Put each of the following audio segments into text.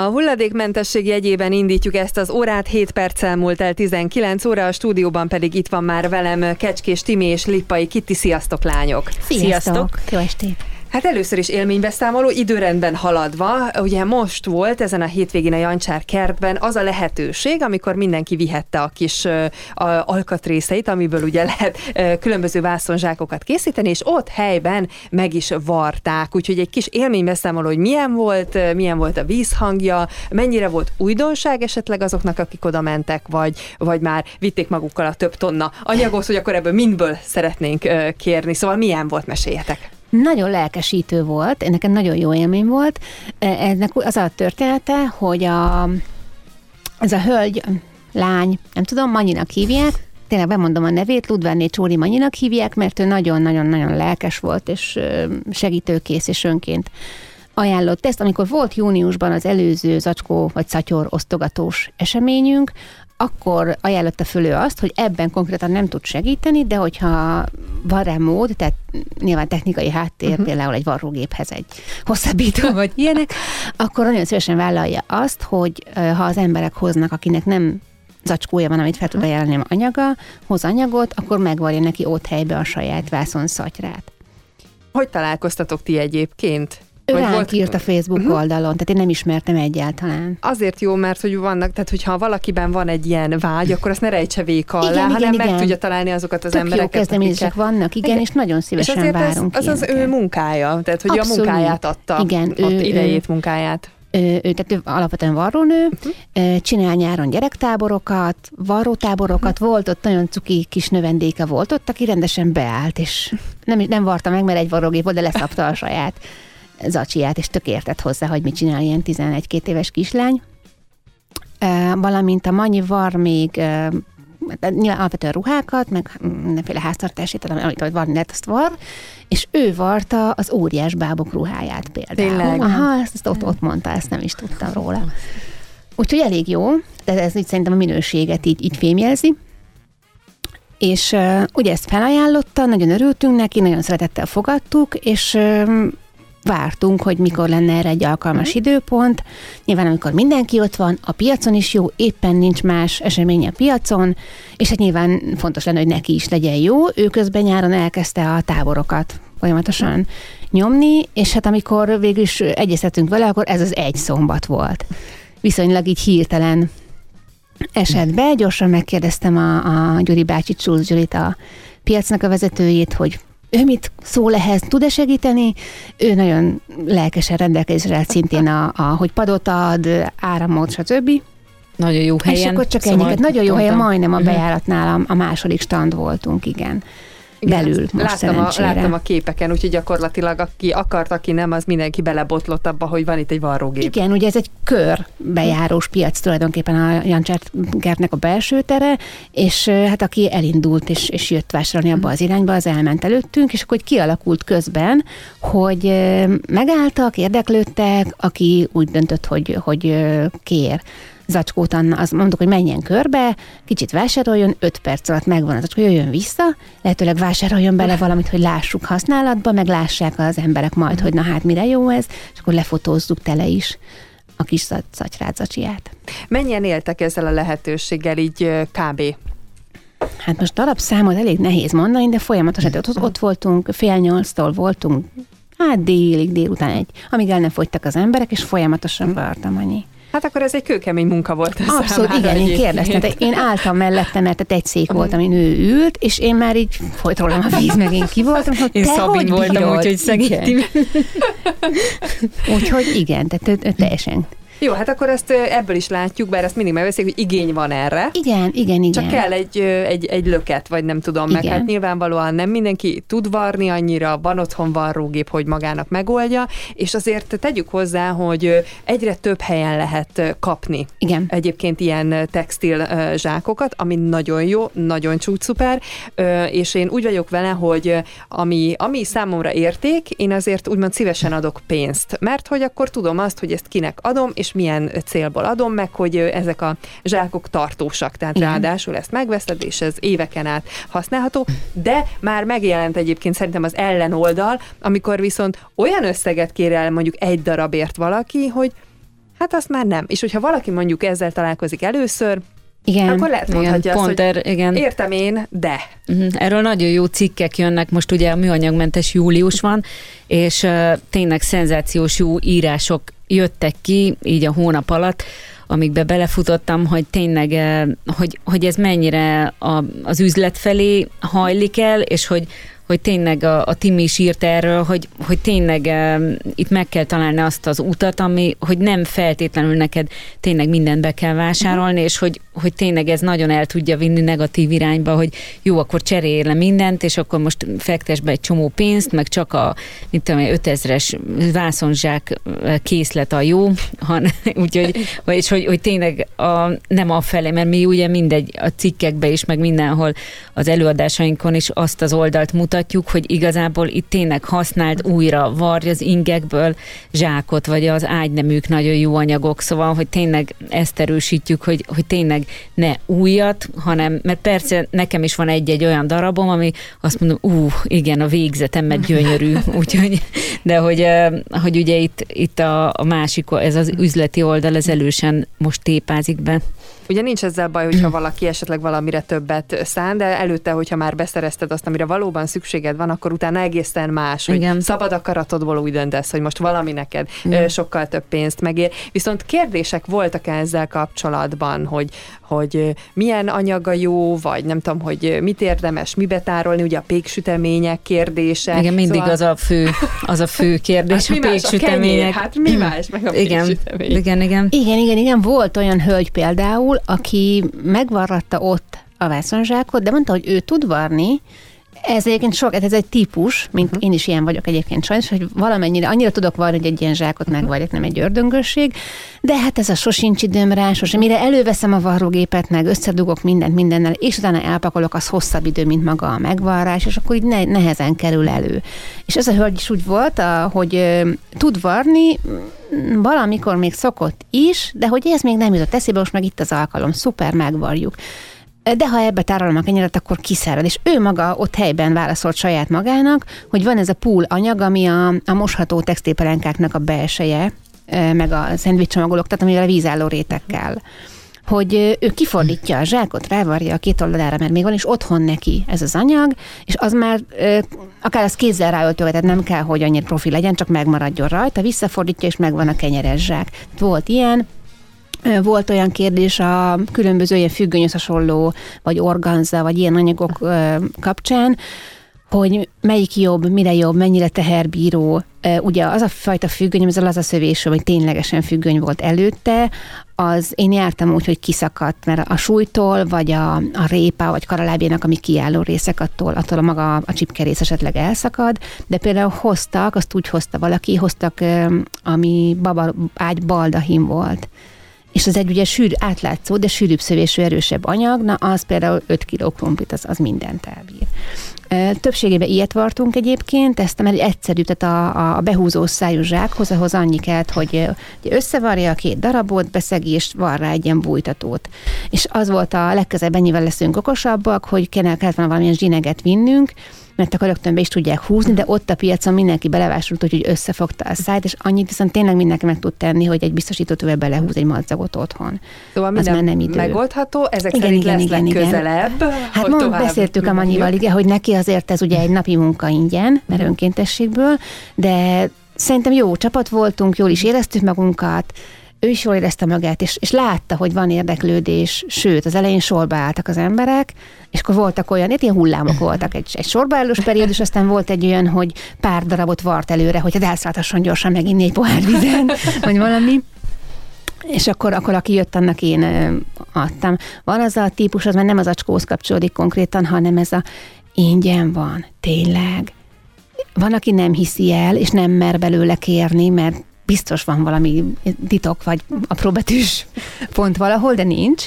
A hulladékmentesség jegyében indítjuk ezt az órát, 7 perccel múlt el 19 óra, a stúdióban pedig itt van már velem Kecskés Timi és Lippai Kitti. Sziasztok, lányok! Sziasztok! Sziasztok. Jó estét! Hát először is élménybeszámoló, időrendben haladva. Ugye most volt ezen a hétvégén a Jancsár kertben az a lehetőség, amikor mindenki vihette a kis a alkatrészeit, amiből ugye lehet különböző vászonzsákokat készíteni, és ott helyben meg is varták. Úgyhogy egy kis élménybeszámoló, hogy milyen volt, milyen volt a vízhangja, mennyire volt újdonság esetleg azoknak, akik oda mentek, vagy, vagy már vitték magukkal a több tonna anyagot, hogy akkor ebből mindből szeretnénk kérni. Szóval milyen volt, meséljetek! Nagyon lelkesítő volt, nekem nagyon jó élmény volt. E, ennek az a története, hogy a, ez a hölgy, lány, nem tudom, Manyinak hívják, tényleg bemondom a nevét, Ludvárné Csóri Manyinak hívják, mert ő nagyon-nagyon-nagyon lelkes volt, és segítőkész és önként ajánlott ezt, amikor volt júniusban az előző zacskó vagy szatyor osztogatós eseményünk, akkor ajánlotta föl ő azt, hogy ebben konkrétan nem tud segíteni, de hogyha van rá mód, tehát nyilván technikai háttér, uh-huh. például egy varrógéphez egy hosszabbító vagy ilyenek, akkor nagyon szívesen vállalja azt, hogy ha az emberek hoznak, akinek nem zacskója van, amit fel tud ajánlani anyaga, hoz anyagot, akkor megvarja neki ott helybe a saját vászon szatyrát. Hogy találkoztatok ti egyébként? Ő Vagy volt... írt a Facebook uh-huh. oldalon, tehát én nem ismertem egyáltalán. Azért jó, mert hogy vannak, tehát hogyha valakiben van egy ilyen vágy, akkor azt ne rejtse véka alá, igen, hanem igen, meg tudja találni azokat az Tök embereket. jó kezdeményezések akikkel... vannak, igen, igen, és nagyon szívesen és várunk ez, az az ő munkája, tehát hogy Abszolút. a munkáját adta, igen, ott ő, idejét, ő, munkáját. Ő, ő, tehát ő alapvetően varrónő, uh-huh. csinál nyáron gyerektáborokat, varrótáborokat, uh-huh. volt ott nagyon cuki kis növendéke volt ott, aki rendesen beállt, és nem, nem varta meg, mert egy varrógép volt, de leszapta a saját zacsiját, és tök értett hozzá, hogy mit csinál ilyen 11-2 éves kislány. Valamint a Manyi var még nyilván alapvetően ruhákat, meg mindenféle háztartási, amit varni lehet, azt var, és ő varta az óriás bábok ruháját például. Tényleg? Aha, ezt, ezt ott, ott mondta, ezt nem is tudtam róla. Úgyhogy elég jó, de ez így szerintem a minőséget így, így fémjelzi. És uh, ugye ezt felajánlotta, nagyon örültünk neki, nagyon szeretettel fogadtuk, és uh, vártunk, hogy mikor lenne erre egy alkalmas uh-huh. időpont. Nyilván amikor mindenki ott van, a piacon is jó, éppen nincs más esemény a piacon, és hát nyilván fontos lenne, hogy neki is legyen jó. Ő közben nyáron elkezdte a táborokat folyamatosan nyomni, és hát amikor végül is egyeztetünk vele, akkor ez az egy szombat volt. Viszonylag így hirtelen esett be, gyorsan megkérdeztem a, a Gyuri bácsi, Csúsz Gyurit, a piacnak a vezetőjét, hogy ő mit szól ehhez, tud-e segíteni? Ő nagyon lelkesen rendelkezésre szintén, a, a, hogy padot ad, áramot, stb. Nagyon jó helyen. És akkor csak szóval ennyiket. Nagyon jó helyen, majdnem a mhm. bejáratnál a, a második stand voltunk, igen belül most láttam, a, láttam a képeken, úgyhogy gyakorlatilag aki akart, aki nem, az mindenki belebotlott abba, hogy van itt egy varrógép. Igen, ugye ez egy kör bejárós piac tulajdonképpen a Jancsát kertnek a belső tere, és hát aki elindult és, és jött vásárolni abba az irányba, az elment előttünk, és akkor hogy kialakult közben, hogy megálltak, érdeklődtek, aki úgy döntött, hogy, hogy kér zacskót, az mondok, hogy menjen körbe, kicsit vásároljon, 5 perc alatt megvan az zacskó, jöjjön vissza, lehetőleg vásároljon bele valamit, hogy lássuk használatba, meg lássák az emberek majd, hogy na hát mire jó ez, és akkor lefotózzuk tele is a kis szatyrázacsiját. Mennyien éltek ezzel a lehetőséggel így kb. Hát most darabszámot elég nehéz mondani, de folyamatosan ott, ott voltunk, fél nyolctól voltunk, hát délig, délután egy, amíg el nem fogytak az emberek, és folyamatosan vartam annyi. Hát akkor ez egy kőkemény munka volt. Abszolút, igen, én kérdeztem. De én álltam mellette, mert egy szék volt, amin ő ült, és én már így folyt rólam a víz, meg én ki voltam. Hogy én Szabin voltam, úgyhogy szegíti. úgyhogy igen, tehát ő, ő teljesen jó, hát akkor ezt ebből is látjuk, bár ezt mindig megveszik, hogy igény van erre. Igen, igen, igen. Csak kell egy, egy, egy löket, vagy nem tudom, igen. meg hát nyilvánvalóan nem mindenki tud varni annyira, van otthon varrógép, hogy magának megoldja, és azért tegyük hozzá, hogy egyre több helyen lehet kapni. Igen. Egyébként ilyen textil zsákokat, ami nagyon jó, nagyon csúcsuper, és én úgy vagyok vele, hogy ami, ami számomra érték, én azért úgymond szívesen adok pénzt, mert hogy akkor tudom azt, hogy ezt kinek adom, és milyen célból adom meg, hogy ezek a zsákok tartósak, tehát Igen. ráadásul ezt megveszed, és ez éveken át használható, de már megjelent egyébként szerintem az ellenoldal, amikor viszont olyan összeget kér el mondjuk egy darabért valaki, hogy hát azt már nem. És hogyha valaki mondjuk ezzel találkozik először, Igen. akkor lehet mondhatja azt, pont hogy er, igen. értem én, de. Mhm. Erről nagyon jó cikkek jönnek, most ugye a műanyagmentes július van, és uh, tényleg szenzációs jó írások jöttek ki így a hónap alatt, amikbe belefutottam, hogy tényleg, uh, hogy, hogy ez mennyire a, az üzlet felé hajlik el, és hogy, hogy tényleg a, a Timi is írt erről, hogy, hogy tényleg um, itt meg kell találni azt az utat, ami, hogy nem feltétlenül neked tényleg mindent be kell vásárolni, és hogy, hogy tényleg ez nagyon el tudja vinni negatív irányba, hogy jó, akkor cserélj le mindent, és akkor most fektes be egy csomó pénzt, meg csak a, mit tudom, 5000-es vászonzsák készlet a jó, han, úgyhogy, és hogy, hogy tényleg a, nem a felé, mert mi ugye mindegy a cikkekbe is, meg mindenhol az előadásainkon is azt az oldalt mutatjuk, hogy igazából itt tényleg használt újra varj az ingekből zsákot, vagy az ágyneműk nagyon jó anyagok, szóval, hogy tényleg ezt erősítjük, hogy, hogy tényleg ne újat, hanem, mert persze nekem is van egy-egy olyan darabom, ami azt mondom, ú, igen, a végzetemet gyönyörű, úgyhogy, de hogy, hogy ugye itt, itt a, a másik, ez az üzleti oldal, ez elősen most tépázik be. Ugye nincs ezzel baj, hogyha valaki esetleg valamire többet szán, de előtte, hogyha már beszerezted azt, amire valóban szükséged van, akkor utána egészen más, hogy Igen. szabad akaratodból úgy döntesz, hogy most valami neked ö, sokkal több pénzt megér. Viszont kérdések voltak ezzel kapcsolatban, hogy, hogy milyen anyaga jó, vagy nem tudom, hogy mit érdemes mibe tárolni, ugye a péksütemények kérdése. Igen, mindig szóval, az a fő, az a fő kérdés, hát mi a péksütemények. hát mi más, meg a igen, igen, igen. Igen, igen, igen. Volt olyan hölgy például, aki megvarratta ott a vászonzsákot, de mondta, hogy ő tud varni, ez egyébként sok, ez egy típus, mint uh-huh. én is ilyen vagyok egyébként sajnos, hogy valamennyire, annyira tudok varni, hogy egy ilyen zsákot megvarjak, nem egy ördöngösség, de hát ez a sosincs időm rá, sosem. Mire előveszem a varrógépet, meg összedugok mindent mindennel, és utána elpakolok, az hosszabb idő, mint maga a megvarrás, és akkor így ne, nehezen kerül elő. És ez a hölgy is úgy volt, a, hogy ö, tud varni, valamikor még szokott is, de hogy ez még nem jutott eszébe, most meg itt az alkalom, szuper, megvarjuk. De ha ebbe tárolom a kenyeret, akkor kiszárad. És ő maga ott helyben válaszolt saját magának, hogy van ez a pool anyag, ami a, a mosható textilpelenkáknak a belseje, meg a szendvicscsomagolók, tehát amivel a vízálló rétekkel hogy ő kifordítja a zsákot, rávarja a két oldalára, mert még van is otthon neki ez az anyag, és az már akár az kézzel ráöltögetett, nem kell, hogy annyira profi legyen, csak megmaradjon rajta, visszafordítja, és megvan a kenyeres zsák. Volt ilyen, volt olyan kérdés a különböző ilyen függönyös hasonló, vagy organza, vagy ilyen anyagok kapcsán, hogy melyik jobb, mire jobb, mennyire teherbíró. Ugye az a fajta függöny, ez az a szövésű, hogy ténylegesen függöny volt előtte, az én jártam úgy, hogy kiszakadt, mert a súlytól, vagy a, a répa, vagy karalábjának, ami kiálló részek, attól, attól a maga a csipkerész esetleg elszakad, de például hoztak, azt úgy hozta valaki, hoztak, ami baba ágy baldahim volt és az egy ugye sűrű, átlátszó, de sűrűbb szövésű, erősebb anyag, na az például 5 kg krumplit, az, az mindent elbír. Többségében ilyet vartunk egyébként, ezt mert egyszerű, tehát a, a behúzó szájú zsákhoz, ahhoz annyi kellett, hogy összevarja a két darabot, beszegi, és van rá egy ilyen bújtatót. És az volt a legközelebb, ennyivel leszünk okosabbak, hogy kellett volna valamilyen zsineget vinnünk, mert akkor rögtön be is tudják húzni, de ott a piacon mindenki belevásolt, úgyhogy összefogta a szájt, és annyit viszont tényleg mindenki meg tud tenni, hogy egy biztosítótővel belehúz egy madzagot otthon. Szóval Az minden már nem idő. megoldható, ezek Igen, szerint igen, igen, igen. közelebb. Hát hogy mond, tovább beszéltük a. Manyival, igen, hogy neki azért ez ugye egy napi munka ingyen, mert önkéntességből, de szerintem jó csapat voltunk, jól is éreztük magunkat, ő is jól érezte magát, és, és látta, hogy van érdeklődés, sőt, az elején sorba álltak az emberek, és akkor voltak olyan, itt ilyen hullámok voltak, egy, egy sorbaállós periódus, aztán volt egy olyan, hogy pár darabot vart előre, hogy elszálltasson gyorsan meginni egy pohár vizen, vagy valami. És akkor, akkor aki jött, annak én adtam. Van az a típus, az már nem az acskóhoz kapcsolódik konkrétan, hanem ez a ingyen van, tényleg. Van, aki nem hiszi el, és nem mer belőle kérni, mert biztos van valami titok, vagy apróbetűs pont valahol, de nincs.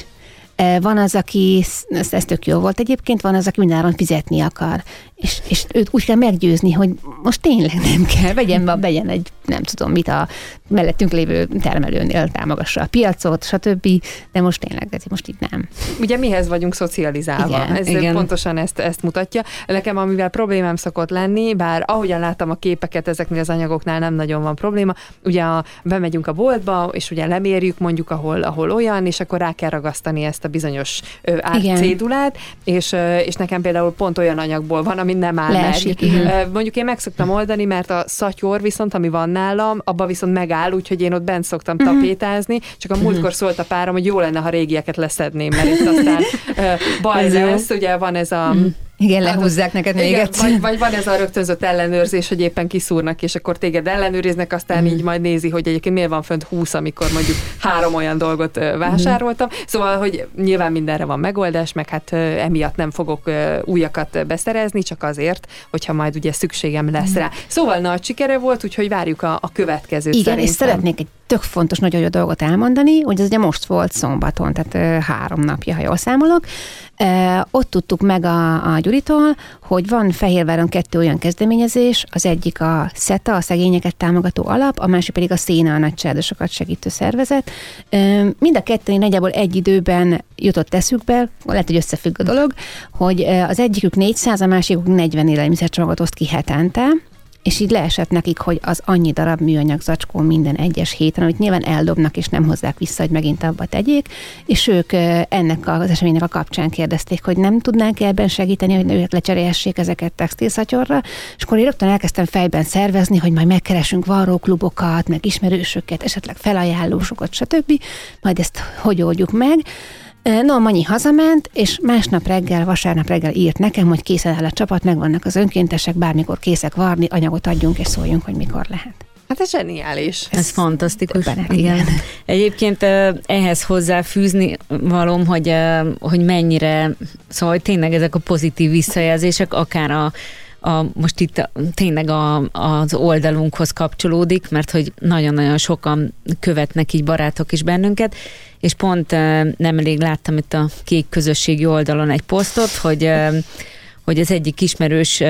E, Van az, aki, ez, ez tök jó volt egyébként, van az, aki mindenáron fizetni akar. És, és őt úgy kell meggyőzni, hogy most tényleg nem kell, vegyen, vegyen egy nem tudom mit, a mellettünk lévő termelőnél támogassa a piacot, stb. De most tényleg, de most itt nem. Ugye mihez vagyunk szocializálva? Igen, Ez igen. pontosan ezt, ezt mutatja. Nekem, amivel problémám szokott lenni, bár ahogyan láttam a képeket, ezeknél az anyagoknál nem nagyon van probléma. Ugye a, bemegyünk a boltba, és ugye lemérjük mondjuk, ahol, ahol olyan, és akkor rá kell ragasztani ezt a bizonyos árcédulát, és, és nekem például pont olyan anyagból van, ami nem áll Leesik, meg. Mondjuk én meg szoktam oldani, mert a szatyor viszont, ami van nálam, abba viszont megáll, úgyhogy én ott bent szoktam uh-huh. tapétázni, csak a múltkor uh-huh. szólt a párom, hogy jó lenne, ha régieket leszedném, mert itt aztán uh, baj lesz, ugye van ez a uh-huh igen, lehúzzák neked még igen, Vagy, vagy van ez a rögtönzött ellenőrzés, hogy éppen kiszúrnak, és akkor téged ellenőriznek, aztán mm. így majd nézi, hogy egyébként miért van fönt 20, amikor mondjuk három olyan dolgot vásároltam. Mm. Szóval, hogy nyilván mindenre van megoldás, meg hát emiatt nem fogok újakat beszerezni, csak azért, hogyha majd ugye szükségem lesz mm. rá. Szóval nagy sikere volt, úgyhogy várjuk a, a következőt. Igen, szerintem. és szeretnék egy tök fontos, nagyon jó dolgot elmondani, hogy ez ugye most volt szombaton, tehát három napja, ha jól számolok. Ott tudtuk meg a, a Gyuritól, hogy van Fehérváron kettő olyan kezdeményezés, az egyik a SETA, a szegényeket támogató alap, a másik pedig a Széna, a nagycsaládosokat segítő szervezet. Mind a kettő nagyjából egy időben jutott eszükbe, lehet, hogy összefügg a dolog, hogy az egyikük 400, a másikuk 40 élelmiszercsomagot oszt ki hetente, és így leesett nekik, hogy az annyi darab műanyag zacskó minden egyes héten, amit nyilván eldobnak, és nem hozzák vissza, hogy megint abba tegyék, és ők ennek az eseménynek a kapcsán kérdezték, hogy nem tudnánk ebben segíteni, hogy ők lecserélhessék ezeket textilszatyorra, és akkor én rögtön elkezdtem fejben szervezni, hogy majd megkeresünk varróklubokat, meg ismerősöket, esetleg felajánlósokat, stb. Majd ezt hogy oldjuk meg. No, Manyi hazament, és másnap reggel, vasárnap reggel írt nekem, hogy készen áll a csapat, megvannak az önkéntesek, bármikor készek varni, anyagot adjunk, és szóljunk, hogy mikor lehet. Hát ez zseniális. Ez, ez fantasztikus. Többenek, igen. igen. Egyébként ehhez hozzáfűzni valom, hogy, hogy mennyire, szóval hogy tényleg ezek a pozitív visszajelzések, akár a a, most itt tényleg a, az oldalunkhoz kapcsolódik, mert hogy nagyon-nagyon sokan követnek így barátok is bennünket, és pont nemrég láttam itt a kék közösségi oldalon egy posztot, hogy hogy az egyik ismerős,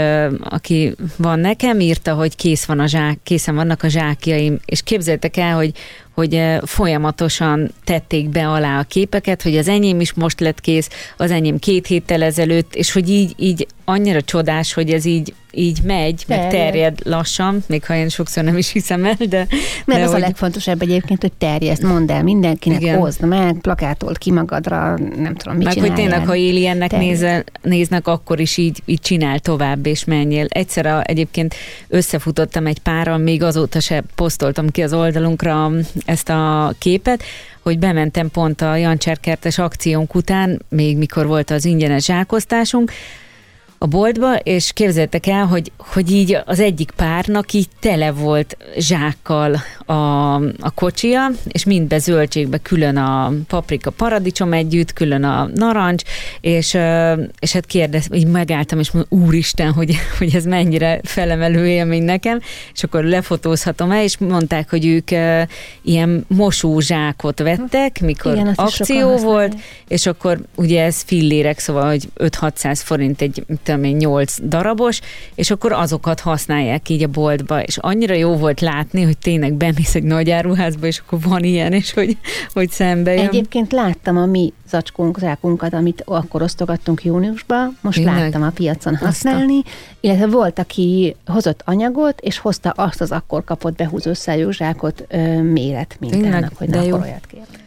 aki van nekem, írta, hogy kész van a zsák, készen vannak a zsákjaim, és képzeljétek el, hogy, hogy folyamatosan tették be alá a képeket, hogy az enyém is most lett kész, az enyém két héttel ezelőtt, és hogy így, így annyira csodás, hogy ez így, így megy, terjed. meg terjed lassan, még ha én sokszor nem is hiszem el, de... Mert de az hogy... a legfontosabb egyébként, hogy terjeszt, mondd el mindenkinek, Igen. hozd meg, plakátolt ki magadra, nem tudom, mit Meg hogy tényleg, ha Aliennek nézel, néznek, akkor is így, így csinál tovább, és menjél. Egyszer a, egyébként összefutottam egy párral, még azóta se posztoltam ki az oldalunkra ezt a képet, hogy bementem pont a Jancserkertes akciónk után, még mikor volt az ingyenes zsákoztásunk, a boltba, és képzeljétek el, hogy, hogy így az egyik párnak így tele volt zsákkal a, a kocsia, és mindbe zöldségbe külön a paprika paradicsom együtt, külön a narancs, és, és hát kérdez, így megálltam, és mondom, úristen, hogy, hogy ez mennyire felemelő élmény nekem, és akkor lefotózhatom el, és mondták, hogy ők ilyen mosózsákot vettek, mikor Igen, akció volt, és akkor ugye ez fillérek, szóval, hogy 5-600 forint egy tudom én, 8 darabos, és akkor azokat használják így a boltba, és annyira jó volt látni, hogy tényleg bemész egy nagy áruházba, és akkor van ilyen, és hogy, hogy szembe jön. Egyébként láttam a mi zacskónk, zákunkat, amit akkor osztogattunk júniusban, most tényleg? láttam a piacon használni, Azta. illetve volt, aki hozott anyagot, és hozta azt az akkor kapott behúzó zsákot méret mintának, hogy ne akkor olyat kérni.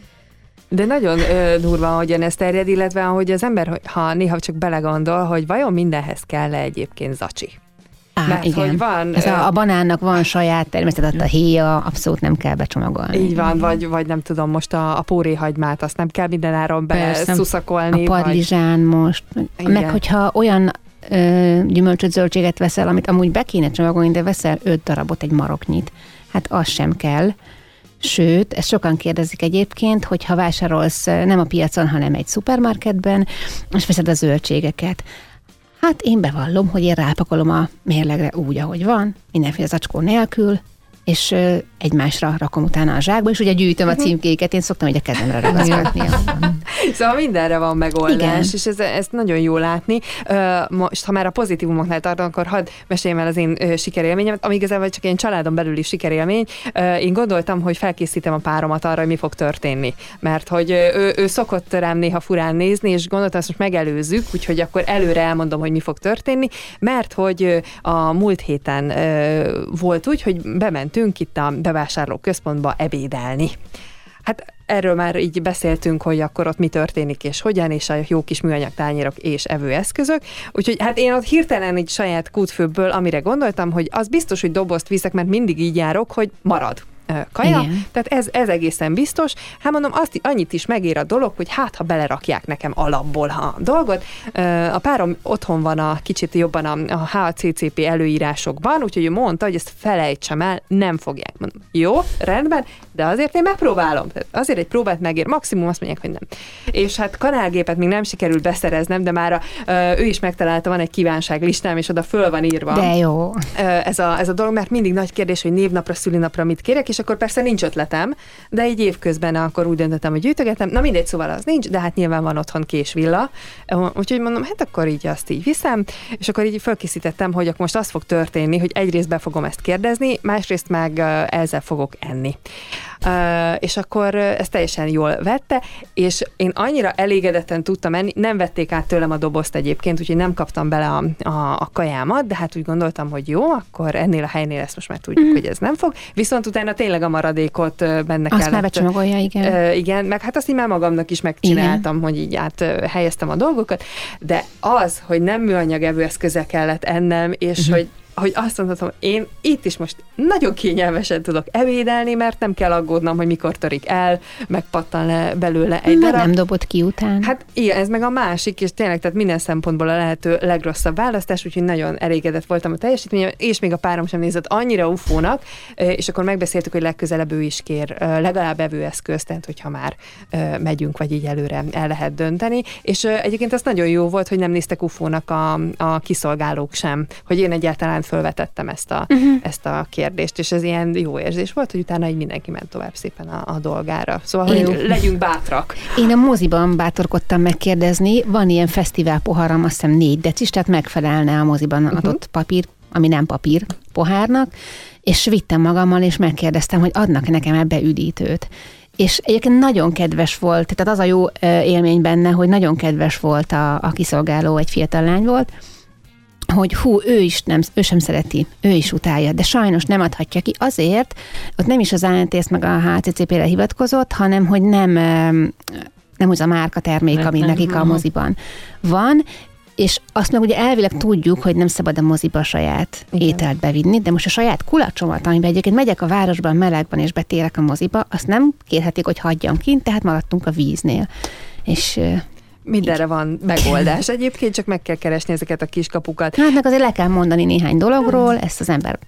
De nagyon ö, durva, hogyan ez terjed, illetve hogy az ember, ha néha csak belegondol, hogy vajon mindenhez kell -e egyébként zacsi. Á, Mert igen. hogy van... Ez a, a banánnak van saját természetet, a héja, abszolút nem kell becsomagolni. Így van, vagy, vagy nem tudom, most a, a póréhagymát, azt nem kell mindenáron beszuszakolni. A padlizsán vagy... most. Igen. Meg hogyha olyan ö, gyümölcsöt, zöldséget veszel, amit amúgy be kéne csomagolni, de veszel öt darabot, egy maroknyit, hát az sem kell Sőt, ezt sokan kérdezik egyébként, hogy ha vásárolsz nem a piacon, hanem egy szupermarketben, és veszed a zöldségeket. Hát én bevallom, hogy én rápakolom a mérlegre úgy, ahogy van, mindenféle zacskó nélkül, és egymásra rakom utána a zsákba, és ugye gyűjtöm a mhm. címkéket, én szoktam hogy a kezemre ragaszkodni. szóval mindenre van megoldás, Igen. és ez, ezt nagyon jó látni. Most, ha már a pozitívumoknál tartom, akkor hadd meséljem el az én sikerélményemet, ami igazából csak én családon belüli sikerélmény. Én gondoltam, hogy felkészítem a páromat arra, hogy mi fog történni, mert hogy ő, ő szokott rám néha furán nézni, és gondoltam, ezt most megelőzzük, úgyhogy akkor előre elmondom, hogy mi fog történni, mert hogy a múlt héten volt úgy, hogy bementünk itt a bevásárló központba ebédelni. Hát erről már így beszéltünk, hogy akkor ott mi történik és hogyan, és a jó kis műanyag tányérok és evőeszközök. Úgyhogy hát én ott hirtelen egy saját kútfőből, amire gondoltam, hogy az biztos, hogy dobozt viszek, mert mindig így járok, hogy marad kaja. Igen. Tehát ez, ez egészen biztos. Hát mondom, azt annyit is megér a dolog, hogy hát, ha belerakják nekem alapból a dolgot. A párom otthon van a kicsit jobban a, a HCCP előírásokban, úgyhogy ő mondta, hogy ezt felejtsem el, nem fogják. Mondom, jó, rendben, de azért én megpróbálom. Azért egy próbát megér, maximum azt mondják, hogy nem. És hát kanálgépet még nem sikerült beszereznem, de már a, ő is megtalálta, van egy kívánság listám, és oda föl van írva. De jó. Ez a, ez a dolog, mert mindig nagy kérdés, hogy névnapra, szülinapra mit kérek, és és akkor persze nincs ötletem, de egy évközben akkor úgy döntöttem, hogy gyűjtögetem. Na mindegy, szóval az nincs, de hát nyilván van otthon késvilla. Úgyhogy mondom, hát akkor így azt így viszem, és akkor így fölkészítettem, hogy akkor most az fog történni, hogy egyrészt be fogom ezt kérdezni, másrészt meg ezzel fogok enni. És akkor ezt teljesen jól vette, és én annyira elégedetten tudtam menni, nem vették át tőlem a dobozt egyébként, úgyhogy nem kaptam bele a, a, a kajámat, de hát úgy gondoltam, hogy jó, akkor ennél a helynél ezt most már tudjuk, mm. hogy ez nem fog. Viszont utána tényleg a maradékot benne azt kellett. Azt már igen. Uh, igen, meg hát azt így már magamnak is megcsináltam, igen. hogy így át helyeztem a dolgokat, de az, hogy nem műanyag evőeszköze kellett ennem, és mm-hmm. hogy hogy azt mondhatom, én itt is most nagyon kényelmesen tudok evédelni, mert nem kell aggódnom, hogy mikor törik el, meg pattan le belőle egy darab. nem dobott ki után. Hát igen, ez meg a másik, és tényleg, tehát minden szempontból a lehető legrosszabb választás, úgyhogy nagyon elégedett voltam a teljesítményem, és még a párom sem nézett annyira ufónak, és akkor megbeszéltük, hogy legközelebb ő is kér legalább evőeszközt, tehát hogyha már megyünk, vagy így előre el lehet dönteni. És egyébként az nagyon jó volt, hogy nem néztek ufónak a, a kiszolgálók sem, hogy én egyáltalán fölvetettem ezt a, uh-huh. ezt a kérdést, és ez ilyen jó érzés volt, hogy utána így mindenki ment tovább szépen a, a dolgára. Szóval, Én hogy legyünk bátrak. Én a moziban bátorkodtam megkérdezni, van ilyen fesztivál poharam, azt hiszem négy decis, tehát megfelelne a moziban uh-huh. adott papír, ami nem papír pohárnak, és vittem magammal, és megkérdeztem, hogy adnak nekem ebbe üdítőt és egyébként nagyon kedves volt, tehát az a jó élmény benne, hogy nagyon kedves volt a, a kiszolgáló, egy fiatal lány volt, hogy hú, ő is nem, ő sem szereti, ő is utálja, de sajnos nem adhatja ki azért, ott nem is az ANTS meg a HCCP-re hivatkozott, hanem hogy nem, nem az a márka termék, ami nekik a moziban van, és azt meg ugye elvileg tudjuk, hogy nem szabad a moziba saját Igen. ételt bevinni, de most a saját kulacsomat, amiben egyébként megyek a városban, melegben és betérek a moziba, azt nem kérhetik, hogy hagyjam kint, tehát maradtunk a víznél. És Mindenre van megoldás egyébként, csak meg kell keresni ezeket a kiskapukat. Hát meg azért le kell mondani néhány dologról, ezt az ember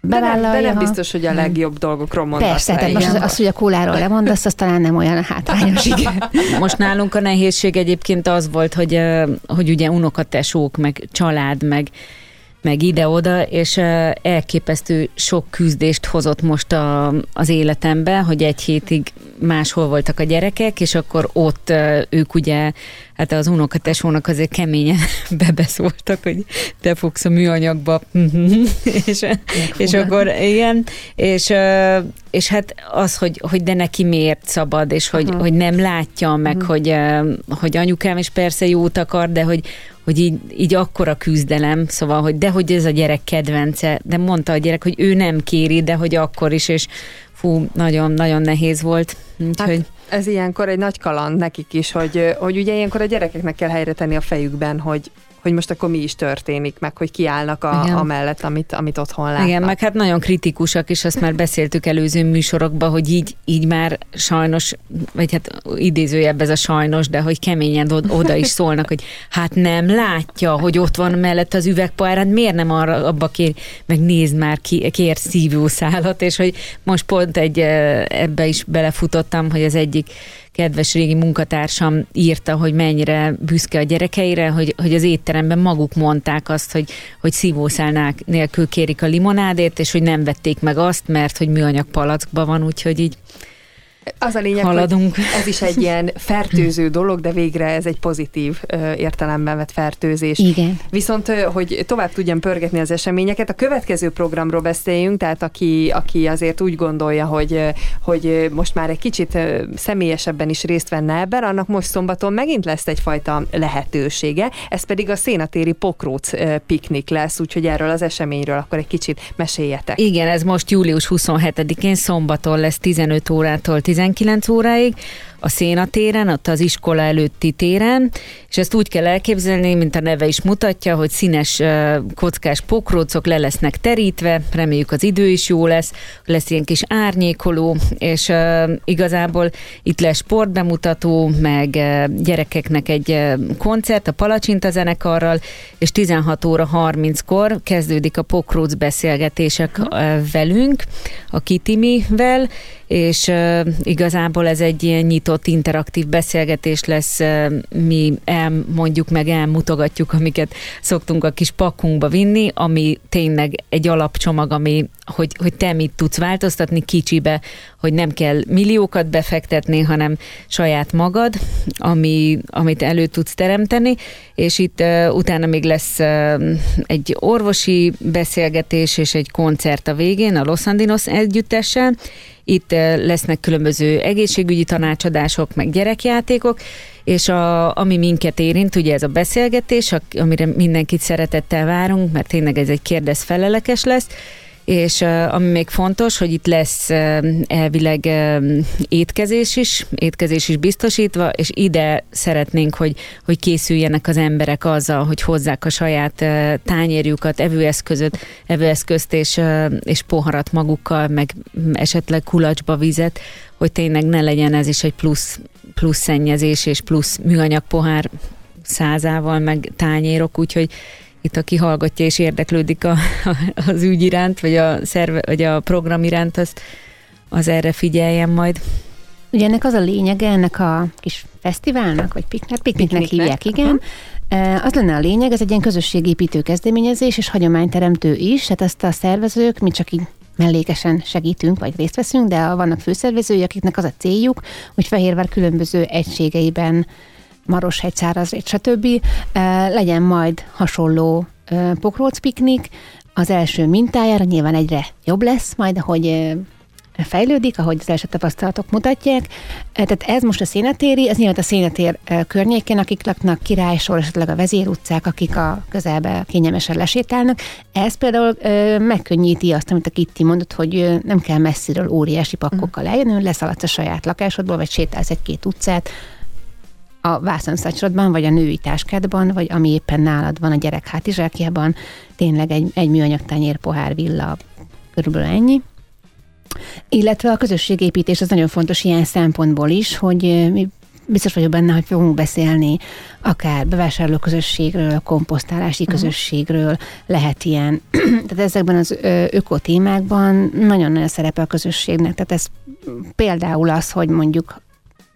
bevállalja. De nem, de nem biztos, hogy a legjobb dolgokról mondasz Persze, tehát most az, az, hogy a kóláról lemondasz, az talán nem olyan hátrányos. Most nálunk a nehézség egyébként az volt, hogy, hogy ugye unokatesók, meg család, meg meg ide-oda, és elképesztő sok küzdést hozott most a, az életembe, hogy egy hétig máshol voltak a gyerekek, és akkor ott ők ugye, hát az unokatesónak azért keményen bebeszóltak, hogy te fogsz a műanyagba, és, és akkor igen, és, és hát az, hogy, hogy de neki miért szabad, és hogy, uh-huh. hogy nem látja meg, uh-huh. hogy, hogy anyukám is persze jót akar, de hogy, hogy így, így akkora küzdelem, szóval, hogy de hogy ez a gyerek kedvence, de mondta a gyerek, hogy ő nem kéri, de hogy akkor is, és fú, nagyon-nagyon nehéz volt. Úgyhogy... Hát ez ilyenkor egy nagy kaland nekik is, hogy, hogy ugye ilyenkor a gyerekeknek kell helyre tenni a fejükben, hogy hogy most akkor mi is történik, meg hogy kiállnak a, a mellett, amit, amit otthon látnak. Igen, meg hát nagyon kritikusak, és azt már beszéltük előző műsorokban, hogy így, így már sajnos, vagy hát idézőjebb ez a sajnos, de hogy keményen oda is szólnak, hogy hát nem látja, hogy ott van mellett az üvegpohár, hát miért nem arra abba kér, meg nézd már, ki, kér szívószálat, és hogy most pont egy ebbe is belefutottam, hogy az egyik kedves régi munkatársam írta, hogy mennyire büszke a gyerekeire, hogy, hogy az étteremben maguk mondták azt, hogy, hogy szívószálnák nélkül kérik a limonádét, és hogy nem vették meg azt, mert hogy műanyag palackban van, úgyhogy így az a lényeg, Haladunk. hogy ez is egy ilyen fertőző dolog, de végre ez egy pozitív ö, értelemben vett fertőzés. Igen. Viszont, hogy tovább tudjam pörgetni az eseményeket, a következő programról beszéljünk, tehát aki, aki azért úgy gondolja, hogy, hogy most már egy kicsit személyesebben is részt venne ebben, annak most szombaton megint lesz egyfajta lehetősége, ez pedig a szénatéri pokróc piknik lesz, úgyhogy erről az eseményről akkor egy kicsit meséljetek. Igen, ez most július 27-én szombaton lesz 15 órától 19 óráig, a szénatéren, ott az iskola előtti téren, és ezt úgy kell elképzelni, mint a neve is mutatja, hogy színes kockás pokrócok le lesznek terítve, reméljük az idő is jó lesz, lesz ilyen kis árnyékoló, és uh, igazából itt lesz sportbemutató, meg uh, gyerekeknek egy uh, koncert a Palacsinta zenekarral, és 16 óra 30-kor kezdődik a pokróc beszélgetések uh, velünk, a Kitimivel, és uh, igazából ez egy ilyen nyitott interaktív beszélgetés lesz, mi elmondjuk meg, elmutogatjuk, amiket szoktunk a kis pakunkba vinni, ami tényleg egy alapcsomag, ami, hogy, hogy te mit tudsz változtatni kicsibe, hogy nem kell milliókat befektetni, hanem saját magad, ami, amit elő tudsz teremteni, és itt uh, utána még lesz uh, egy orvosi beszélgetés és egy koncert a végén a Los Andinos együttessel, itt lesznek különböző egészségügyi tanácsadások, meg gyerekjátékok, és a, ami minket érint, ugye ez a beszélgetés, amire mindenkit szeretettel várunk, mert tényleg ez egy kérdez-felelekes lesz, és ami még fontos, hogy itt lesz elvileg étkezés is, étkezés is biztosítva, és ide szeretnénk, hogy, hogy készüljenek az emberek azzal, hogy hozzák a saját tányérjukat, evőeszközöt, evőeszközt és, és poharat magukkal, meg esetleg kulacsba vizet, hogy tényleg ne legyen ez is egy plusz, plusz szennyezés és plusz műanyag pohár százával, meg tányérok, úgyhogy itt aki hallgatja és érdeklődik a, az ügy iránt, vagy a, szerve, vagy a program iránt, az, az erre figyeljen majd. Ugye ennek az a lényege, ennek a kis fesztiválnak, vagy piknek, pikniknek, hívják, igen. Uh-huh. Az lenne a lényeg, ez egy ilyen közösségépítő kezdeményezés, és hagyományteremtő is, hát ezt a szervezők, mi csak így mellékesen segítünk, vagy részt veszünk, de vannak főszervezői, akiknek az a céljuk, hogy Fehérvár különböző egységeiben Maroshegy, Szárazréd, stb. Legyen majd hasonló pokróc piknik, az első mintájára nyilván egyre jobb lesz majd, hogy fejlődik, ahogy az első tapasztalatok mutatják. Tehát ez most a szénatéri, ez nyilván a szénatér környékén, akik laknak Királysor, esetleg a vezérutcák, akik a közelbe kényelmesen lesétálnak. Ez például megkönnyíti azt, amit a Kitti mondott, hogy nem kell messziről óriási pakkokkal eljönni, leszaladsz a saját lakásodból, vagy sétálsz egy-két utcát, a vászonszacsrodban, vagy a női táskádban, vagy ami éppen nálad van a gyerek hátizsákjában, tényleg egy, egy műanyag tányér pohár villa, körülbelül ennyi. Illetve a közösségépítés az nagyon fontos ilyen szempontból is, hogy mi biztos vagyok benne, hogy fogunk beszélni akár bevásárlóközösségről, komposztálási uh-huh. közösségről, lehet ilyen, tehát ezekben az ökotémákban nagyon nagy szerepe a közösségnek, tehát ez például az, hogy mondjuk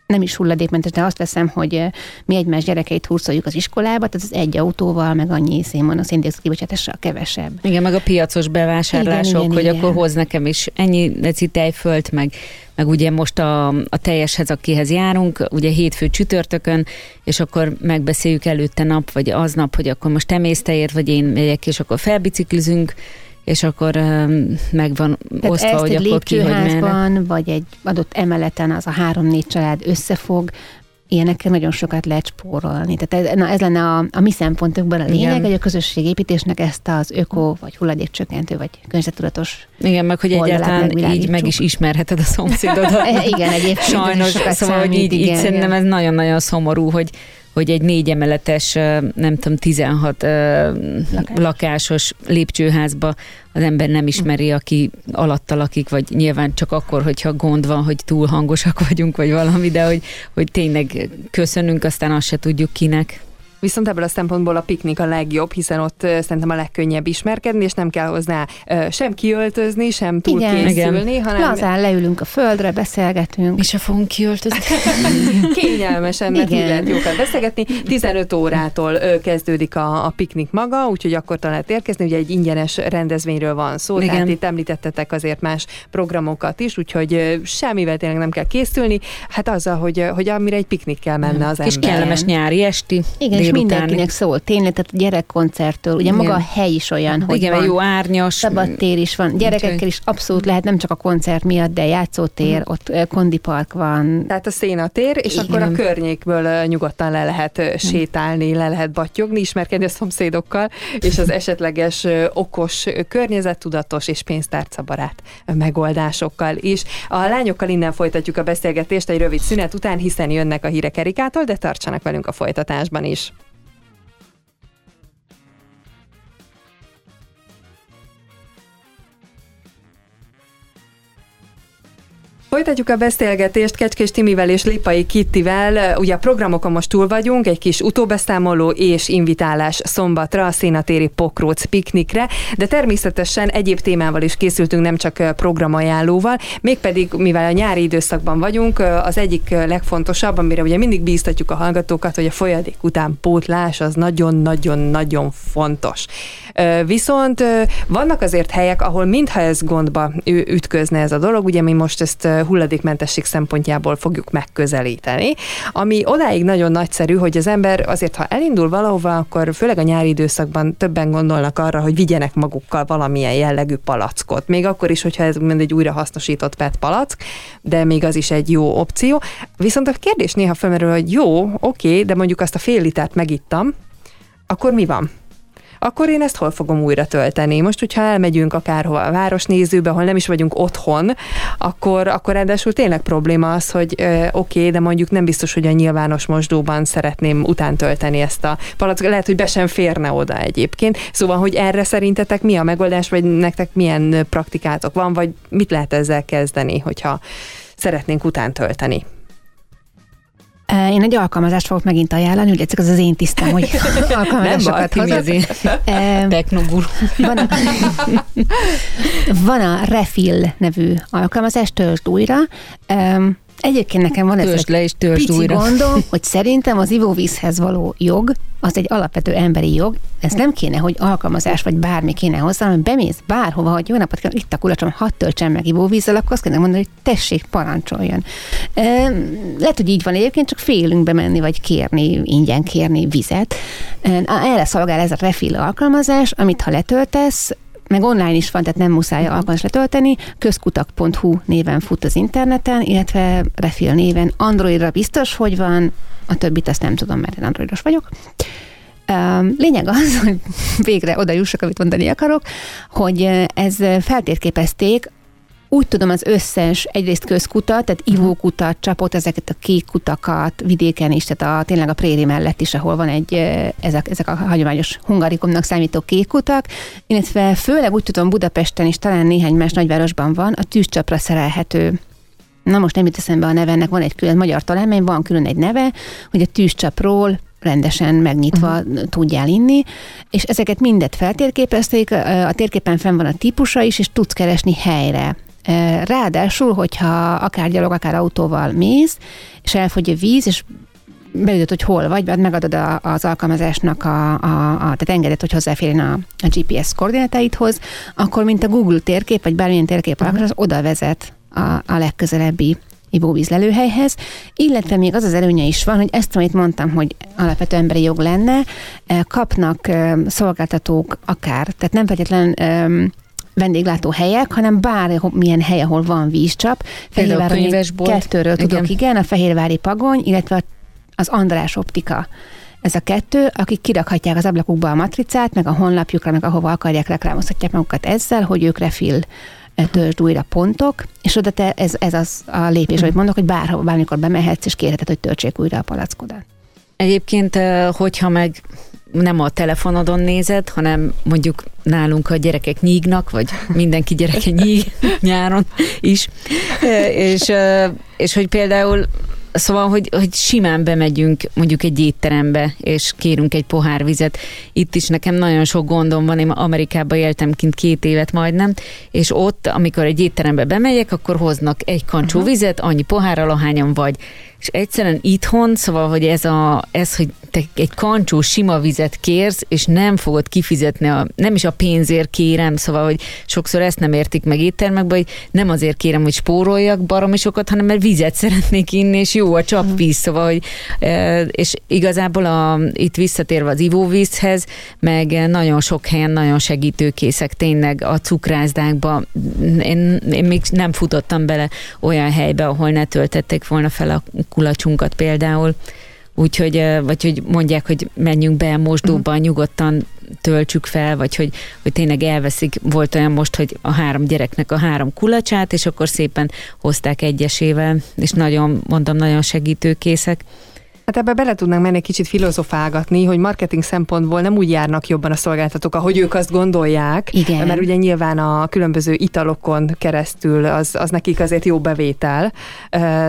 nem is hulladékmentes, de azt veszem, hogy eh, mi egymás gyerekeit hurcoljuk az iskolába, tehát az egy autóval, meg annyi szénmon a széndiokszid kibocsátással kevesebb. Igen, meg a piacos bevásárlások, igen, igen, hogy igen. akkor hoz nekem is ennyi deci tejfölt, meg meg ugye most a, a teljeshez, akihez járunk, ugye hétfő csütörtökön, és akkor megbeszéljük előtte nap, vagy aznap, hogy akkor most te mész tejért, vagy én megyek, és akkor felbiciklizünk, és akkor megvan Tehát osztva, ezt hogy egy akkor ki, hogy merre. vagy egy adott emeleten az a három-négy család összefog, ilyenekkel nagyon sokat lehet spórolni. Tehát ez, na, ez lenne a, a mi szempontokban a lényeg, Igen. hogy a közösségépítésnek ezt az öko, vagy hulladékcsökkentő, vagy környezettudatos Igen, meg hogy egyáltalán így meg is ismerheted a szomszédodat. igen, egyébként. Sajnos, szóval, hogy így, igen, így igen. szerintem ez nagyon-nagyon szomorú, hogy hogy egy négy emeletes, nem tudom, 16 Lakás. lakásos lépcsőházba az ember nem ismeri, aki alatta lakik, vagy nyilván csak akkor, hogyha gond van, hogy túl hangosak vagyunk, vagy valami, de hogy, hogy tényleg köszönünk, aztán azt se tudjuk kinek. Viszont ebből a szempontból a piknik a legjobb, hiszen ott szerintem a legkönnyebb ismerkedni, és nem kell hozzá sem kiöltözni, sem túl igen, készülni, igen. hanem... Lazán leülünk a földre, beszélgetünk. Mi se fogunk kiöltözni. Kényelmesen, mert igen. lehet jókat beszélgetni. 15 órától kezdődik a, a piknik maga, úgyhogy akkor talán lehet érkezni, ugye egy ingyenes rendezvényről van szó, igen. tehát itt említettetek azért más programokat is, úgyhogy semmivel tényleg nem kell készülni, hát azzal, hogy, hogy amire egy piknik kell menne az és ember. És kellemes nyári esti. Igen, és mindenkinek szól, tényleg, tehát gyerekkoncerttől, ugye Igen. maga a hely is olyan, hogy Igen, van. jó árnyas. Szabadtér is van. Gyerekekkel is abszolút lehet, nem csak a koncert miatt, de játszótér, mm. ott kondipark van. Tehát a szénatér, és Igen. akkor a környékből nyugodtan le lehet sétálni, le lehet battyogni, ismerkedni a szomszédokkal, és az esetleges okos, környezettudatos és pénztárcabarát megoldásokkal is. A lányokkal innen folytatjuk a beszélgetést egy rövid szünet után, hiszen jönnek a hírek Erikától, de tartsanak velünk a folytatásban is. Folytatjuk a beszélgetést Kecskés Timivel és Lipai Kittivel. Ugye a programokon most túl vagyunk, egy kis utóbeszámoló és invitálás szombatra a szénatéri Pokróc piknikre, de természetesen egyéb témával is készültünk, nem csak programajánlóval, mégpedig, mivel a nyári időszakban vagyunk, az egyik legfontosabb, amire ugye mindig bíztatjuk a hallgatókat, hogy a folyadék után pótlás az nagyon-nagyon-nagyon fontos. Viszont vannak azért helyek, ahol mintha ez gondba ütközne ez a dolog, ugye mi most ezt hulladékmentesség szempontjából fogjuk megközelíteni, ami odáig nagyon nagyszerű, hogy az ember azért, ha elindul valahova, akkor főleg a nyári időszakban többen gondolnak arra, hogy vigyenek magukkal valamilyen jellegű palackot. Még akkor is, hogyha ez mind egy újrahasznosított PET palack, de még az is egy jó opció. Viszont a kérdés néha felmerül, hogy jó, oké, de mondjuk azt a fél litert megittam, akkor mi van? Akkor én ezt hol fogom újra tölteni? Most, hogyha elmegyünk akárhova a városnézőbe, ahol nem is vagyunk otthon, akkor, akkor ráadásul tényleg probléma az, hogy oké, okay, de mondjuk nem biztos, hogy a nyilvános mosdóban szeretném utántölteni ezt a palackot. Lehet, hogy be sem férne oda egyébként. Szóval, hogy erre szerintetek mi a megoldás, vagy nektek milyen praktikátok van, vagy mit lehet ezzel kezdeni, hogyha szeretnénk utántölteni? Én egy alkalmazást fogok megint ajánlani, ugye ez az én tisztem, hogy alkalmazásokat hozok. Technogul. Van a, van a Refill nevű alkalmazás, töltsd újra. Egyébként nekem van ez le és pici újra. gondom, hogy szerintem az ivóvízhez való jog, az egy alapvető emberi jog. Ez nem kéne, hogy alkalmazás vagy bármi kéne hozzá, hanem bemész bárhova, hogy jó napot kell, itt a kulacsom, hadd töltsem meg ivóvízzel, akkor azt kéne mondani, hogy tessék, parancsoljon. Lehet, hogy így van egyébként, csak félünk bemenni, vagy kérni, ingyen kérni vizet. Erre szolgál ez a refill alkalmazás, amit ha letöltesz, meg online is van, tehát nem muszáj alkalmas letölteni, közkutak.hu néven fut az interneten, illetve Refill néven Androidra biztos, hogy van, a többit azt nem tudom, mert én androidos vagyok. Lényeg az, hogy végre oda jussak, amit mondani akarok, hogy ez feltérképezték úgy tudom az összes egyrészt közkutat, tehát ivókutat, csapott ezeket a kék kutakat vidéken is, tehát a, tényleg a préri mellett is, ahol van egy, ezek, ezek a hagyományos hungarikumnak számító kék kutak, illetve főleg úgy tudom Budapesten is, talán néhány más nagyvárosban van, a tűzcsapra szerelhető Na most nem jut eszembe a nevennek, van egy külön magyar találmány, van külön egy neve, hogy a tűzcsapról rendesen megnyitva uh-huh. tudjál inni, és ezeket mindet feltérképezték, a térképen fenn van a típusa is, és tudsz keresni helyre. Ráadásul, hogyha akár gyalog, akár autóval mész, és elfogy a víz, és beütött, hogy hol vagy, mert megadod a, az alkalmazásnak a, a, a tehát engedett, hogy hozzáférjen a, a GPS koordinátáidhoz, akkor mint a Google térkép, vagy bármilyen térkép uh-huh. az oda vezet a, a legközelebbi ivóvíz lelőhelyhez, illetve még az az előnye is van, hogy ezt, amit mondtam, hogy alapvető emberi jog lenne, kapnak szolgáltatók akár, tehát nem feltétlenül vendéglátó helyek, hanem bármilyen hely, ahol van vízcsap. Fehérváron kettőről igen. tudok, igen, a Fehérvári Pagony, illetve az András Optika. Ez a kettő, akik kirakhatják az ablakukba a matricát, meg a honlapjukra, meg ahova akarják, reklámozhatják magukat ezzel, hogy ők refil e, töltsd újra pontok, és oda te, ez, ez az a lépés, amit mondok, hogy bárhova, bármikor bemehetsz, és kérheted, hogy töltsék újra a palackodat. Egyébként, e, hogyha meg nem a telefonodon nézed, hanem mondjuk nálunk a gyerekek nyígnak, vagy mindenki gyereke nyíg nyáron is, és, és hogy például szóval, hogy, hogy simán bemegyünk mondjuk egy étterembe, és kérünk egy pohár vizet. Itt is nekem nagyon sok gondom van, én Amerikában éltem kint két évet majdnem, és ott, amikor egy étterembe bemegyek, akkor hoznak egy kancsó uh-huh. vizet, annyi pohárral, ahányan vagy és egyszerűen itthon, szóval, hogy ez, a, ez hogy te egy kancsó sima vizet kérsz, és nem fogod kifizetni, a, nem is a pénzért kérem, szóval, hogy sokszor ezt nem értik meg éttermekben, hogy nem azért kérem, hogy spóroljak baromi sokat, hanem mert vizet szeretnék inni, és jó a csapvíz, szóval, hogy, és igazából a, itt visszatérve az ivóvízhez, meg nagyon sok helyen nagyon segítőkészek tényleg a cukrászdákba. Én, én még nem futottam bele olyan helybe, ahol ne töltették volna fel a kulacsunkat például, úgyhogy, vagy hogy mondják, hogy menjünk be mosdóba, uh-huh. nyugodtan töltsük fel, vagy hogy, hogy tényleg elveszik. Volt olyan most, hogy a három gyereknek a három kulacsát, és akkor szépen hozták egyesével, és nagyon, mondom, nagyon segítőkészek. Hát ebbe bele tudnánk menni egy kicsit filozofálgatni, hogy marketing szempontból nem úgy járnak jobban a szolgáltatók, ahogy ők azt gondolják. Igen. Mert ugye nyilván a különböző italokon keresztül az, az nekik azért jó bevétel,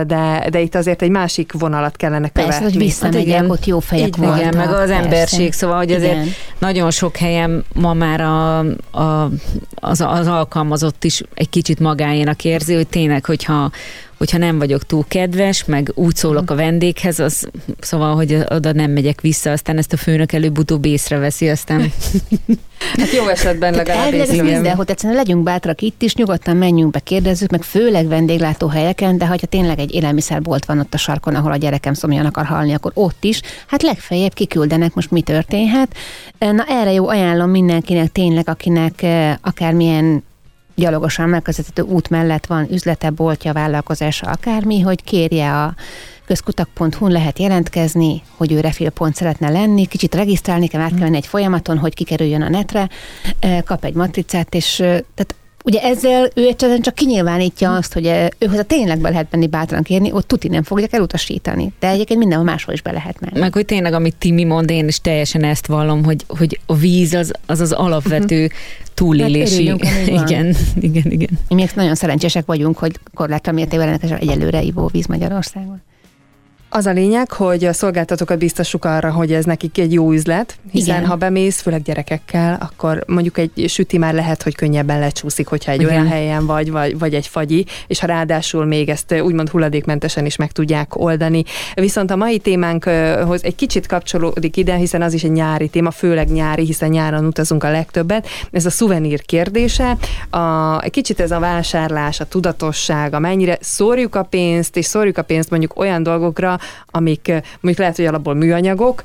de, de itt azért egy másik vonalat kellene követni. Persze, hogy visszamegyek, hát ott jó fejek voltak. Igen, meg az persze. emberség, szóval, hogy azért igen. nagyon sok helyen ma már a, a, az, az alkalmazott is egy kicsit magáénak érzi, hogy tényleg, hogyha hogyha nem vagyok túl kedves, meg úgy szólok a vendéghez, az, szóval, hogy oda nem megyek vissza, aztán ezt a főnök előbb-utóbb észreveszi, aztán... Hát jó esetben legalább Ez mindenhol, egyszerűen legyünk bátrak itt is, nyugodtan menjünk be, kérdezzük, meg főleg vendéglátó helyeken, de ha tényleg egy élelmiszerbolt van ott a sarkon, ahol a gyerekem szomjan akar halni, akkor ott is, hát legfeljebb kiküldenek, most mi történhet. Na erre jó ajánlom mindenkinek tényleg, akinek eh, akármilyen gyalogosan megközelíthető út mellett van üzlete, boltja, vállalkozása, akármi, hogy kérje a közkutak.hu-n lehet jelentkezni, hogy ő refilpont szeretne lenni, kicsit regisztrálni kell, át kell menni egy folyamaton, hogy kikerüljön a netre, kap egy matricát, és tehát Ugye ezzel ő egyszerűen csak kinyilvánítja azt, hogy őhoz a tényleg be lehet menni bátran kérni, ott tuti nem fogják elutasítani. De egyébként mindenhol máshol is be lehet menni. Meg hogy tényleg, amit Timi mond, én is teljesen ezt vallom, hogy, hogy a víz az az, az alapvető mhm túlélési. Hát igen, igen, igen. Mi nagyon szerencsések vagyunk, hogy korlátlan mértékben egyelőre ivóvíz Magyarországon. Az a lényeg, hogy a szolgáltatókat biztosuk arra, hogy ez nekik egy jó üzlet, hiszen Igen. ha bemész, főleg gyerekekkel, akkor mondjuk egy süti már lehet, hogy könnyebben lecsúszik, hogyha egy Igen. olyan helyen vagy, vagy, vagy egy fagyi, és ha ráadásul még ezt úgymond hulladékmentesen is meg tudják oldani. Viszont a mai témánkhoz egy kicsit kapcsolódik ide, hiszen az is egy nyári téma, főleg nyári, hiszen nyáron utazunk a legtöbbet. Ez a szuvenír kérdése, a, egy kicsit ez a vásárlás, a tudatosság, amennyire szórjuk a pénzt, és szórjuk a pénzt mondjuk olyan dolgokra, amik mondjuk lehet, hogy alapból műanyagok,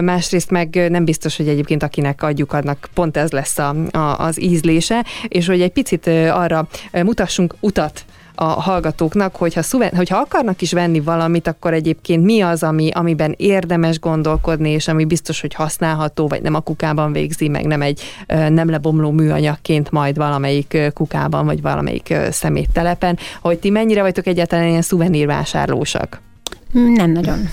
másrészt meg nem biztos, hogy egyébként akinek adjuk, annak pont ez lesz a, a, az ízlése, és hogy egy picit arra mutassunk utat a hallgatóknak, hogyha, szuven, hogyha akarnak is venni valamit, akkor egyébként mi az, ami, amiben érdemes gondolkodni, és ami biztos, hogy használható, vagy nem a kukában végzi, meg nem egy nem lebomló műanyagként majd valamelyik kukában, vagy valamelyik szeméttelepen, hogy ti mennyire vagytok egyáltalán ilyen szuvenírvásárlósak? Nem nagyon.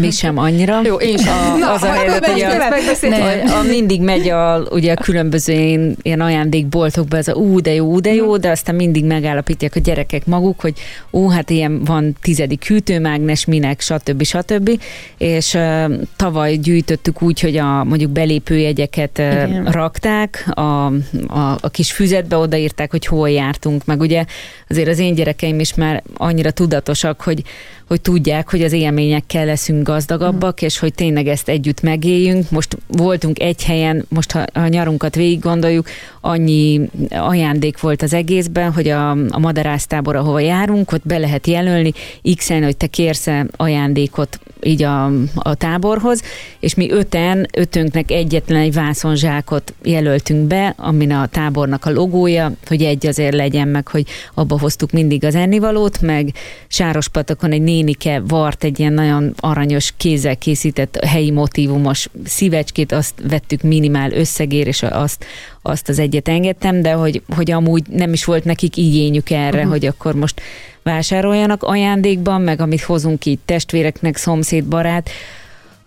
Mi sem annyira. Jó, én sem. Na, az a helyzet, hogy a, ne, a, mindig megy a, ugye a különböző ilyen, ilyen ajándékboltokba ez a ú, de jó, de jó, de aztán mindig megállapítják a gyerekek maguk, hogy ó, hát ilyen van tizedik hűtőmágnes, minek, stb. stb. És uh, tavaly gyűjtöttük úgy, hogy a mondjuk belépőjegyeket uh, rakták, a, a, a kis füzetbe odaírták, hogy hol jártunk, meg ugye azért az én gyerekeim is már annyira tudatosak, hogy hogy tudják, hogy az élményekkel leszünk gazdagabbak, mm. és hogy tényleg ezt együtt megéljünk. Most voltunk egy helyen, most ha a nyarunkat végig gondoljuk, annyi ajándék volt az egészben, hogy a, a madarásztábor, ahova járunk, ott be lehet jelölni, x hogy te kérsz ajándékot így a, a táborhoz, és mi öten, ötönknek egyetlen egy vászonzsákot jelöltünk be, amin a tábornak a logója, hogy egy azért legyen meg, hogy abba hoztuk mindig az ennivalót, meg Sárospatokon egy nénike vart egy ilyen nagyon aranyos kézzel készített helyi motivumos szívecskét, azt vettük minimál összegér, és azt, azt az egyet engedtem, de hogy, hogy amúgy nem is volt nekik igényük erre, uh-huh. hogy akkor most vásároljanak ajándékban, meg amit hozunk így testvéreknek, szomszéd, barát,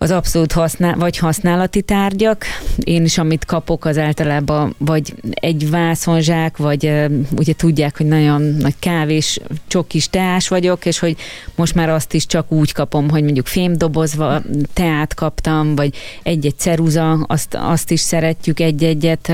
az abszolút használ, vagy használati tárgyak. Én is, amit kapok, az általában vagy egy vászonzsák, vagy ugye tudják, hogy nagyon nagy kávés, csokis teás vagyok, és hogy most már azt is csak úgy kapom, hogy mondjuk fémdobozva teát kaptam, vagy egy-egy ceruza, azt, azt is szeretjük egy-egyet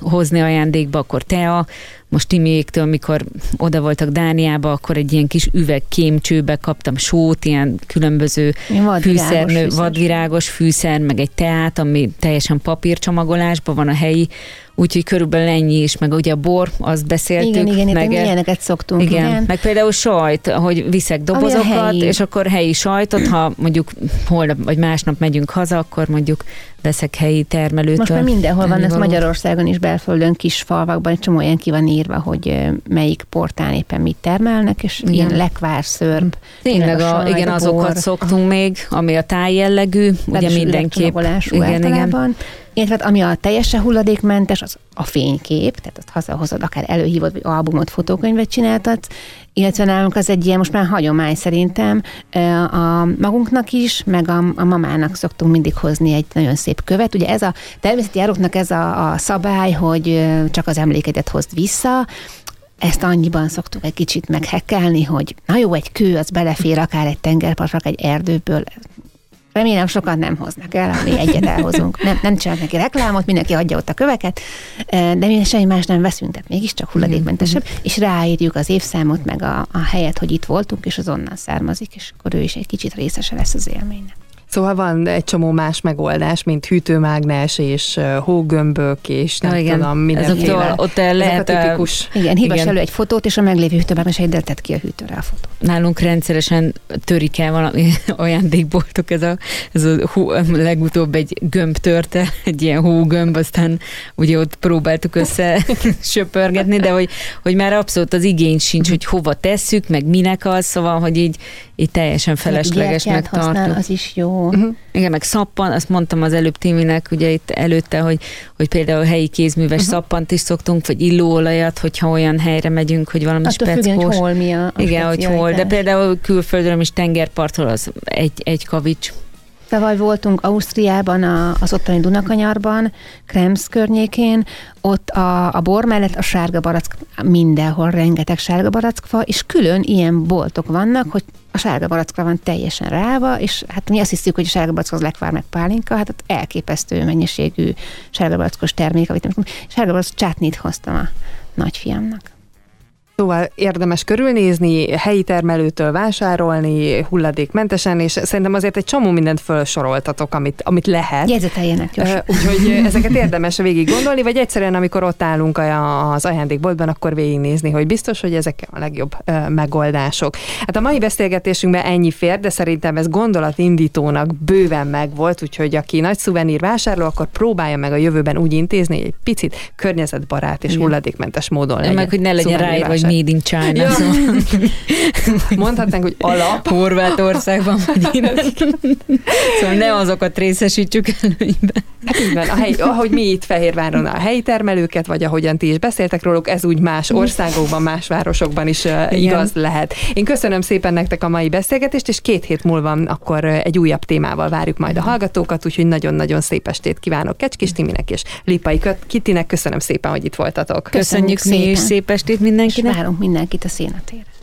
hozni ajándékba, akkor tea, most Timiéktől, mikor oda voltak Dániába, akkor egy ilyen kis üveg kémcsőbe kaptam sót, ilyen különböző fűszernő, vadvirágos fűszer, meg egy teát, ami teljesen papírcsomagolásban van a helyi úgyhogy körülbelül ennyi is, meg ugye a bor, azt beszéltük. Igen, igen, meg, ilyeneket szoktunk. Igen, igen, meg például sajt, hogy viszek dobozokat, és akkor helyi sajtot, ha mondjuk holnap vagy másnap megyünk haza, akkor mondjuk veszek helyi termelőtől. Most már mindenhol van, ez Magyarországon is belföldön, kis falvakban, egy csomó olyan ki van írva, hogy melyik portán éppen mit termelnek, és igen. ilyen lekvár, szörp. Tényleg, a, a, igen, azokat bor. szoktunk még, ami a tájjellegű, ugye mindenképp. Igen, igen. Illetve ami a teljesen hulladékmentes, az a fénykép, tehát azt hazahozod, akár előhívod, vagy albumot, fotókönyvet csináltatsz, illetve nálunk az egy ilyen most már hagyomány szerintem, a magunknak is, meg a, a mamának szoktunk mindig hozni egy nagyon szép követ. Ugye ez a természeti járóknak ez a, a szabály, hogy csak az emlékedet hozd vissza, ezt annyiban szoktuk egy kicsit meghekkelni, hogy na jó, egy kő, az belefér akár egy tengerpartra, egy erdőből, Remélem sokan nem hoznak el, mi egyet elhozunk. Nem, nem csinálnak neki reklámot, mindenki adja ott a köveket, de mi semmi más nem veszünk, tehát mégiscsak hulladékmentesebb, és ráírjuk az évszámot, meg a, a helyet, hogy itt voltunk, és az onnan származik, és akkor ő is egy kicsit részese lesz az élménynek. Szóval van egy csomó más megoldás, mint hűtőmágnes és hógömbök, és nem igen. tudom, mindenféle. ott el lehet a tipikus. Igen, hívas elő egy fotót, és a meglévő hűtőmágnes egy tett ki a hűtőre a fotót. Nálunk rendszeresen törik el valami ajándékboltok, ez a, ez a hú, legutóbb egy gömb törte, egy ilyen hógömb, aztán ugye ott próbáltuk össze söpörgetni, de hogy, hogy már abszolút az igény sincs, hogy hova tesszük, meg minek az, szóval, hogy így, így teljesen felesleges megtartjuk. az is jó. Uh-huh. Igen, meg szappan, azt mondtam az előbb Timinek, ugye itt előtte, hogy, hogy például helyi kézműves uh-huh. szappant is szoktunk, vagy illóolajat, hogyha olyan helyre megyünk, hogy valami Attól speckós. Függően, hogy hol mi a, a Igen, hogy hol, de például külföldről is tengerpartól az egy, egy kavics. Tavaly voltunk Ausztriában, a, az ottani Dunakanyarban, Krems környékén, ott a, a bor mellett a sárga barack, mindenhol rengeteg sárga barackfa, és külön ilyen boltok vannak, hogy a sárga barackra van teljesen ráva, és hát mi azt hiszük, hogy a sárga az lekvár meg pálinka, hát ott elképesztő mennyiségű sárga barackos termék, amit sárga barack csátnit hoztam a nagyfiamnak. Szóval érdemes körülnézni, helyi termelőtől vásárolni, hulladékmentesen, és szerintem azért egy csomó mindent felsoroltatok, amit, amit lehet. Jegyzeteljenek gyorsan. Úgyhogy ezeket érdemes végig gondolni, vagy egyszerűen, amikor ott állunk az ajándékboltban, akkor végignézni, hogy biztos, hogy ezek a legjobb megoldások. Hát a mai beszélgetésünkben ennyi fér, de szerintem ez gondolatindítónak bőven megvolt, úgyhogy aki nagy szuvenír vásárló, akkor próbálja meg a jövőben úgy intézni, hogy egy picit környezetbarát és Igen. hulladékmentes módon legyen. Meg, hogy ne legyen rá, hogy Made in China. Ja. Szóval. Mondhatnánk, hogy alap. Horvátországban vagy Szóval ne azokat részesítsük előnyben. Hát így van, a helyi, ahogy mi itt Fehérváron a helyi termelőket, vagy ahogyan ti is beszéltek róluk, ez úgy más országokban, más városokban is Igen. igaz lehet. Én köszönöm szépen nektek a mai beszélgetést, és két hét múlva akkor egy újabb témával várjuk majd a hallgatókat, úgyhogy nagyon-nagyon szép estét kívánok Kecskis Timinek és Lipai Kitinek. Köszönöm szépen, hogy itt voltatok. Köszönjük, Köszönjük szépen. mi is szép estét mindenkinek várunk mindenkit a szénatérre.